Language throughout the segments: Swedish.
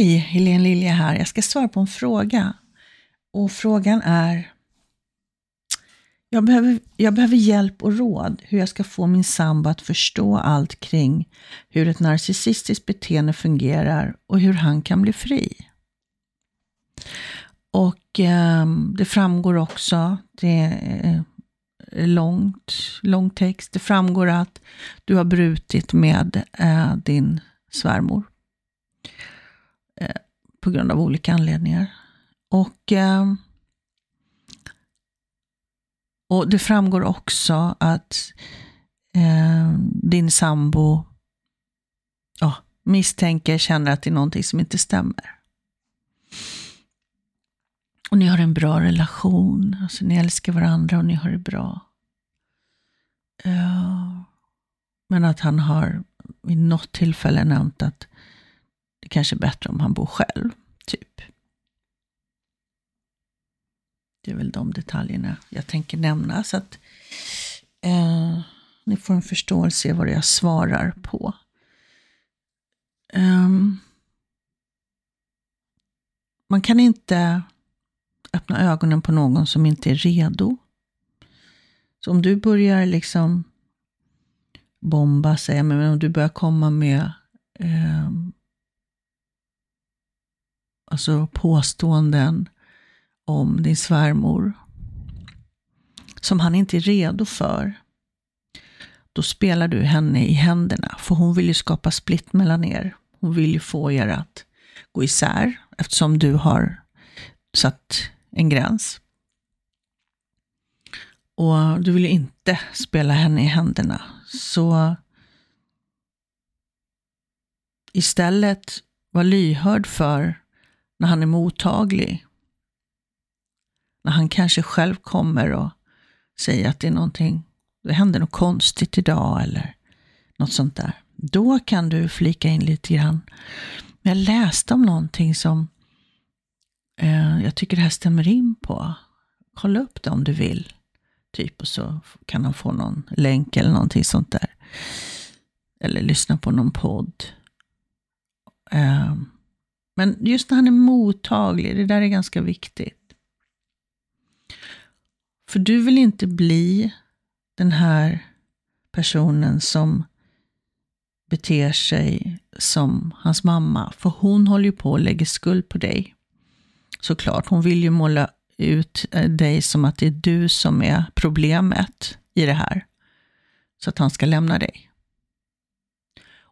Hej, Helene Lilja här. Jag ska svara på en fråga. Och frågan är, jag behöver, jag behöver hjälp och råd hur jag ska få min sambo att förstå allt kring hur ett narcissistiskt beteende fungerar och hur han kan bli fri. Och eh, det framgår också, det är eh, långt, lång text, det framgår att du har brutit med eh, din svärmor. Eh, på grund av olika anledningar. Och, eh, och det framgår också att eh, din sambo ja, misstänker, känner att det är någonting som inte stämmer. Och ni har en bra relation, alltså ni älskar varandra och ni har det bra. Eh, men att han har vid något tillfälle nämnt att kanske bättre om han bor själv, typ. Det är väl de detaljerna jag tänker nämna, så att eh, ni får en förståelse i vad jag svarar på. Um, man kan inte öppna ögonen på någon som inte är redo. Så om du börjar liksom bomba, säga, men om du börjar komma med eh, alltså påståenden om din svärmor som han inte är redo för, då spelar du henne i händerna. För hon vill ju skapa split mellan er. Hon vill ju få er att gå isär eftersom du har satt en gräns. Och du vill ju inte spela henne i händerna. Så istället var lyhörd för när han är mottaglig. När han kanske själv kommer och säger att det är någonting, det händer något konstigt idag eller något sånt där. Då kan du flika in lite grann. Jag läste om någonting som eh, jag tycker det här stämmer in på. Kolla upp det om du vill. Typ och så kan han få någon länk eller någonting sånt där. Eller lyssna på någon podd. Eh, men just när han är mottaglig, det där är ganska viktigt. För du vill inte bli den här personen som beter sig som hans mamma. För hon håller ju på att lägga skuld på dig såklart. Hon vill ju måla ut eh, dig som att det är du som är problemet i det här. Så att han ska lämna dig.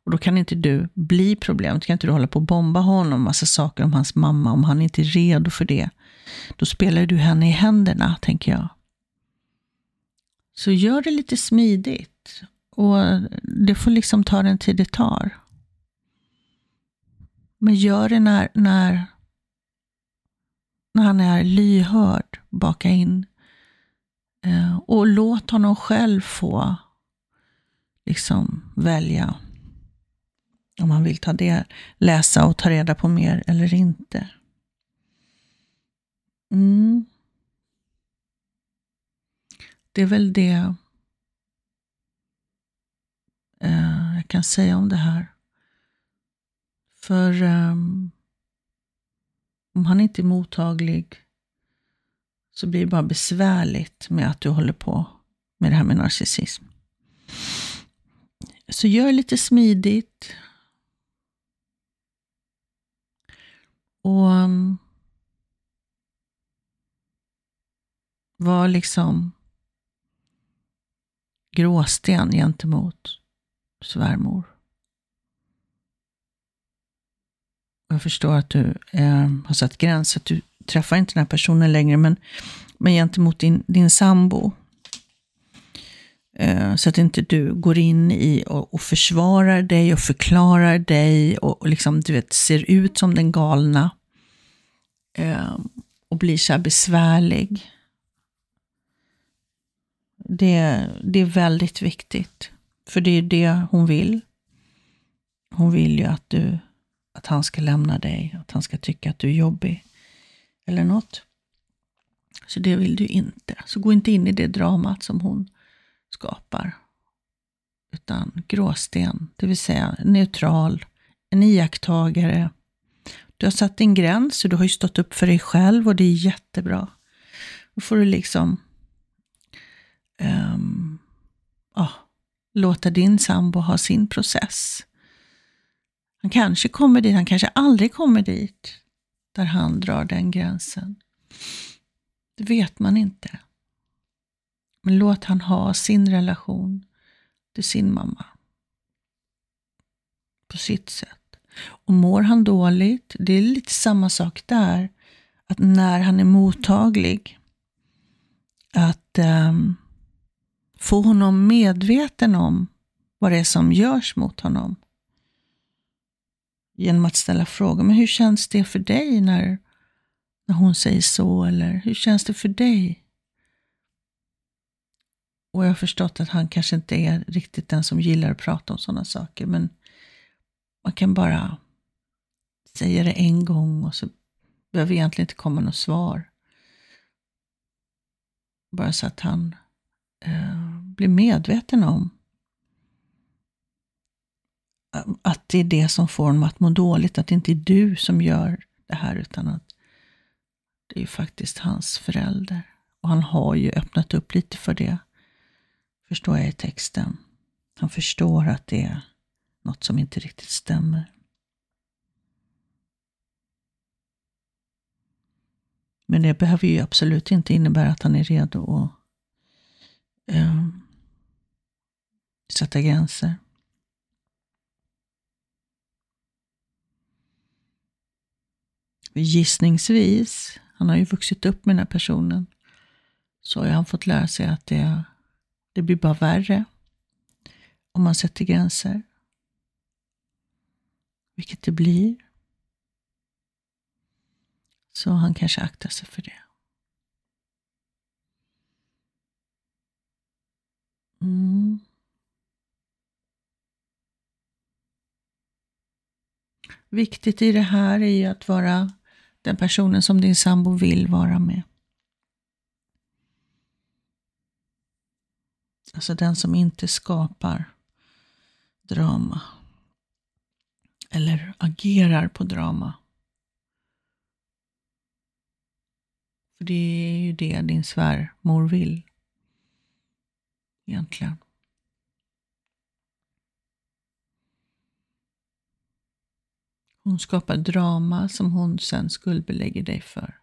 Och då kan inte du bli problemet. Kan inte du hålla på och bomba honom massa saker om hans mamma, om han inte är redo för det. Då spelar du henne i händerna, tänker jag. Så gör det lite smidigt. Och det får liksom ta den tid det tar. Men gör det när, när när han är lyhörd, baka in. Eh, och låt honom själv få liksom välja om han vill ta det, läsa och ta reda på mer eller inte. Mm. Det är väl det eh, jag kan säga om det här. För eh, om han inte är mottaglig så blir det bara besvärligt med att du håller på med det här med narcissism. Så gör lite smidigt. Och mm, var liksom gråsten gentemot svärmor. Jag förstår att du eh, har satt gräns, att du träffar inte den här personen längre, men, men gentemot din, din sambo. Eh, så att inte du går in i och, och försvarar dig och förklarar dig och, och liksom, du vet, ser ut som den galna. Ehm, och blir så här besvärlig. Det, det är väldigt viktigt. För det är det hon vill. Hon vill ju att du att han ska lämna dig, att han ska tycka att du är jobbig eller något. Så det vill du inte. Så gå inte in i det dramat som hon skapar. Utan gråsten, det vill säga neutral, en iakttagare du har satt din gräns och du har ju stått upp för dig själv och det är jättebra. Då får du liksom um, ah, låta din sambo ha sin process. Han kanske kommer dit, han kanske aldrig kommer dit där han drar den gränsen. Det vet man inte. Men låt han ha sin relation till sin mamma. På sitt sätt. Och mår han dåligt, det är lite samma sak där. Att när han är mottaglig, att um, få honom medveten om vad det är som görs mot honom. Genom att ställa frågor. Men hur känns det för dig när, när hon säger så? Eller hur känns det för dig? Och jag har förstått att han kanske inte är riktigt den som gillar att prata om sådana saker. Men man kan bara säga det en gång och så behöver egentligen inte komma något svar. Bara så att han eh, blir medveten om att det är det som får honom att må dåligt. Att det inte är du som gör det här utan att det är ju faktiskt hans förälder. Och han har ju öppnat upp lite för det, förstår jag i texten. Han förstår att det är något som inte riktigt stämmer. Men det behöver ju absolut inte innebära att han är redo att eh, sätta gränser. Gissningsvis, han har ju vuxit upp med den här personen, så har han fått lära sig att det, det blir bara värre om man sätter gränser. Vilket det blir. Så han kanske aktar sig för det. Mm. Viktigt i det här är ju att vara den personen som din sambo vill vara med. Alltså den som inte skapar drama. Eller agerar på drama. För det är ju det din svärmor vill. Egentligen. Hon skapar drama som hon sen skuldbelägger dig för.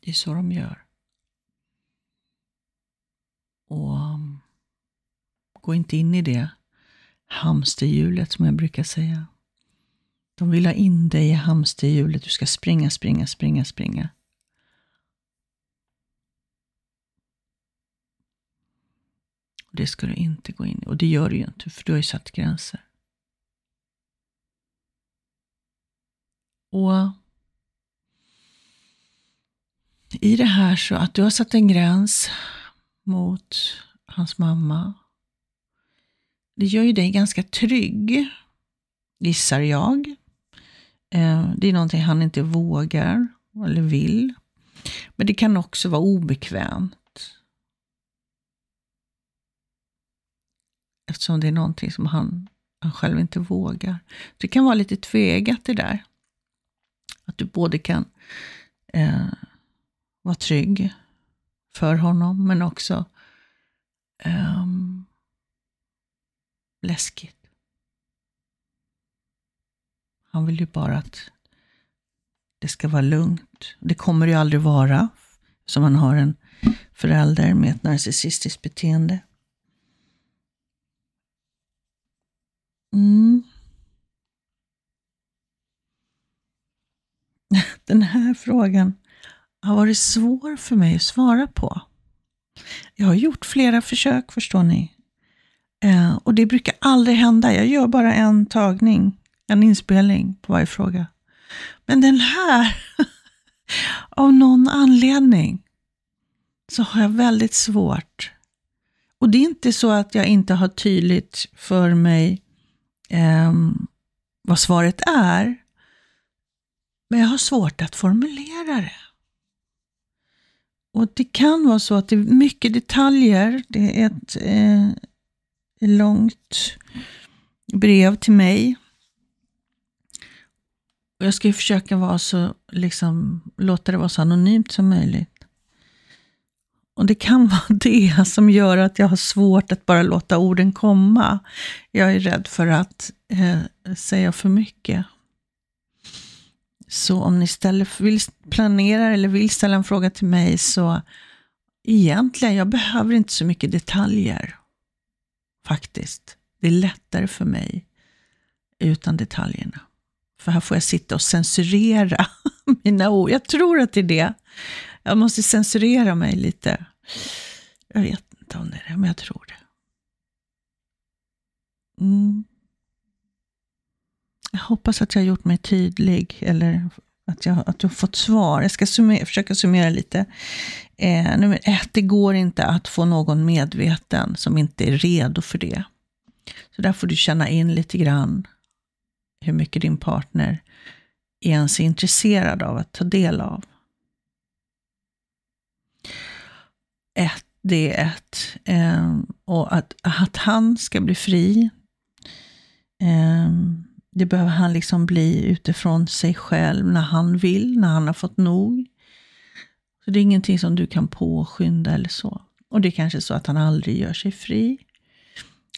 Det är så de gör. Och gå inte in i det hamsterhjulet som jag brukar säga. De vill ha in dig i hamsterhjulet. Du ska springa, springa, springa, springa. Och Det ska du inte gå in i. Och det gör du ju inte, för du har ju satt gränser. Och i det här så att du har satt en gräns mot hans mamma. Det gör ju dig ganska trygg, gissar jag. Eh, det är någonting han inte vågar eller vill. Men det kan också vara obekvämt. Eftersom det är någonting som han, han själv inte vågar. Det kan vara lite tvegat det där. Att du både kan eh, vara trygg för honom, men också eh, läskigt. Han vill ju bara att det ska vara lugnt. Det kommer det ju aldrig vara, som han har en förälder med ett narcissistiskt beteende. Mm. Den här frågan har varit svår för mig att svara på. Jag har gjort flera försök, förstår ni. Eh, och det brukar aldrig hända. Jag gör bara en tagning, en inspelning på varje fråga. Men den här, av någon anledning, så har jag väldigt svårt. Och det är inte så att jag inte har tydligt för mig eh, vad svaret är. Men jag har svårt att formulera det. Och det kan vara så att det är mycket detaljer. Det är ett, eh, långt brev till mig. Och jag ska ju försöka vara så, liksom, låta det vara så anonymt som möjligt. Och det kan vara det som gör att jag har svårt att bara låta orden komma. Jag är rädd för att eh, säga för mycket. Så om ni ställer, vill planerar eller vill ställa en fråga till mig så egentligen, jag behöver inte så mycket detaljer. Faktiskt. Det är lättare för mig utan detaljerna. För här får jag sitta och censurera mina ord. Jag tror att det är det. Jag måste censurera mig lite. Jag vet inte om det är det, men jag tror det. Mm. Jag hoppas att jag har gjort mig tydlig, eller att jag, att jag har fått svar. Jag ska summera, försöka summera lite. Eh, nummer ett, eh, det går inte att få någon medveten som inte är redo för det. Så där får du känna in lite grann hur mycket din partner är ens intresserad av att ta del av. Ett, det är ett. Eh, och att, att han ska bli fri, eh, det behöver han liksom bli utifrån sig själv när han vill, när han har fått nog. Så det är ingenting som du kan påskynda eller så. Och det är kanske så att han aldrig gör sig fri.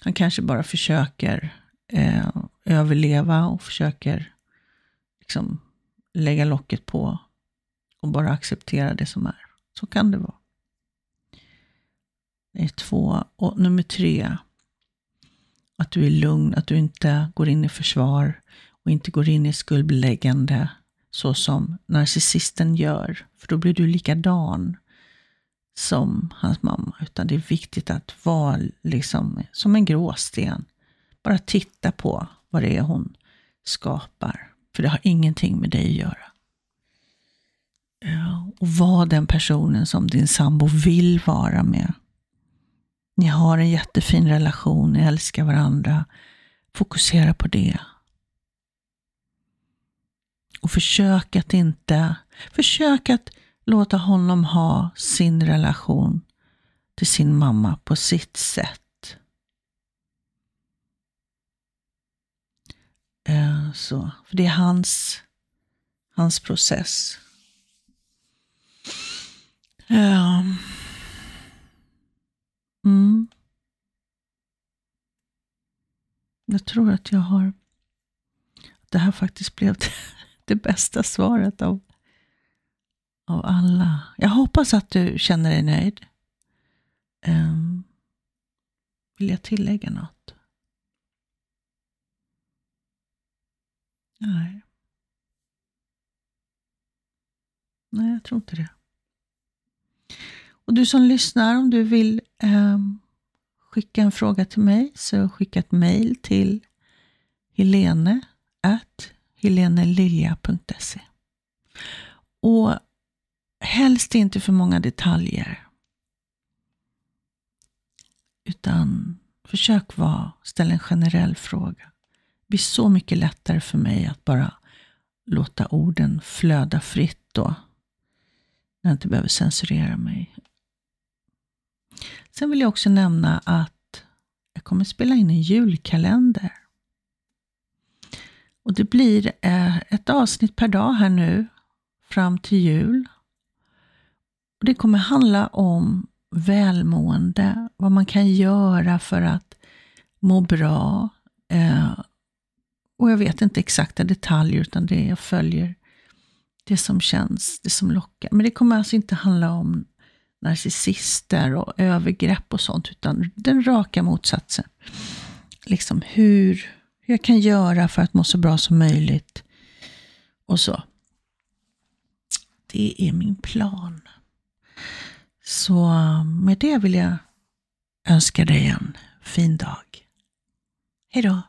Han kanske bara försöker eh, överleva och försöker liksom lägga locket på och bara acceptera det som är. Så kan det vara. Det är två. Och nummer tre, att du är lugn, att du inte går in i försvar och inte går in i skuldbeläggande så som narcissisten gör. För då blir du likadan som hans mamma. Utan det är viktigt att vara liksom som en gråsten. Bara titta på vad det är hon skapar. För det har ingenting med dig att göra. Och var den personen som din sambo vill vara med. Ni har en jättefin relation, ni älskar varandra. Fokusera på det. Och försök att inte, försök att låta honom ha sin relation till sin mamma på sitt sätt. Eh, så, för det är hans, hans process. Um. Mm. Jag tror att jag har... Det här faktiskt blev det, det bästa svaret av, av alla. Jag hoppas att du känner dig nöjd. Um, vill jag tillägga något? Nej. Nej, jag tror inte det. Och du som lyssnar, om du vill um, skicka en fråga till mig, så skicka ett mejl till helene at helenelilja.se. Och helst inte för många detaljer. Utan försök vara, ställa en generell fråga. Det blir så mycket lättare för mig att bara låta orden flöda fritt då. När jag inte behöver censurera mig. Sen vill jag också nämna att jag kommer spela in en julkalender. Och det blir eh, ett avsnitt per dag här nu fram till jul. Och Det kommer handla om välmående, vad man kan göra för att må bra. Eh, och jag vet inte exakta detaljer, utan det jag följer det som känns, det som lockar. Men det kommer alltså inte handla om narcissister och övergrepp och sånt, utan den raka motsatsen. Liksom hur, hur jag kan göra för att må så bra som möjligt och så. Det är min plan. Så med det vill jag önska dig en fin dag. Hej då!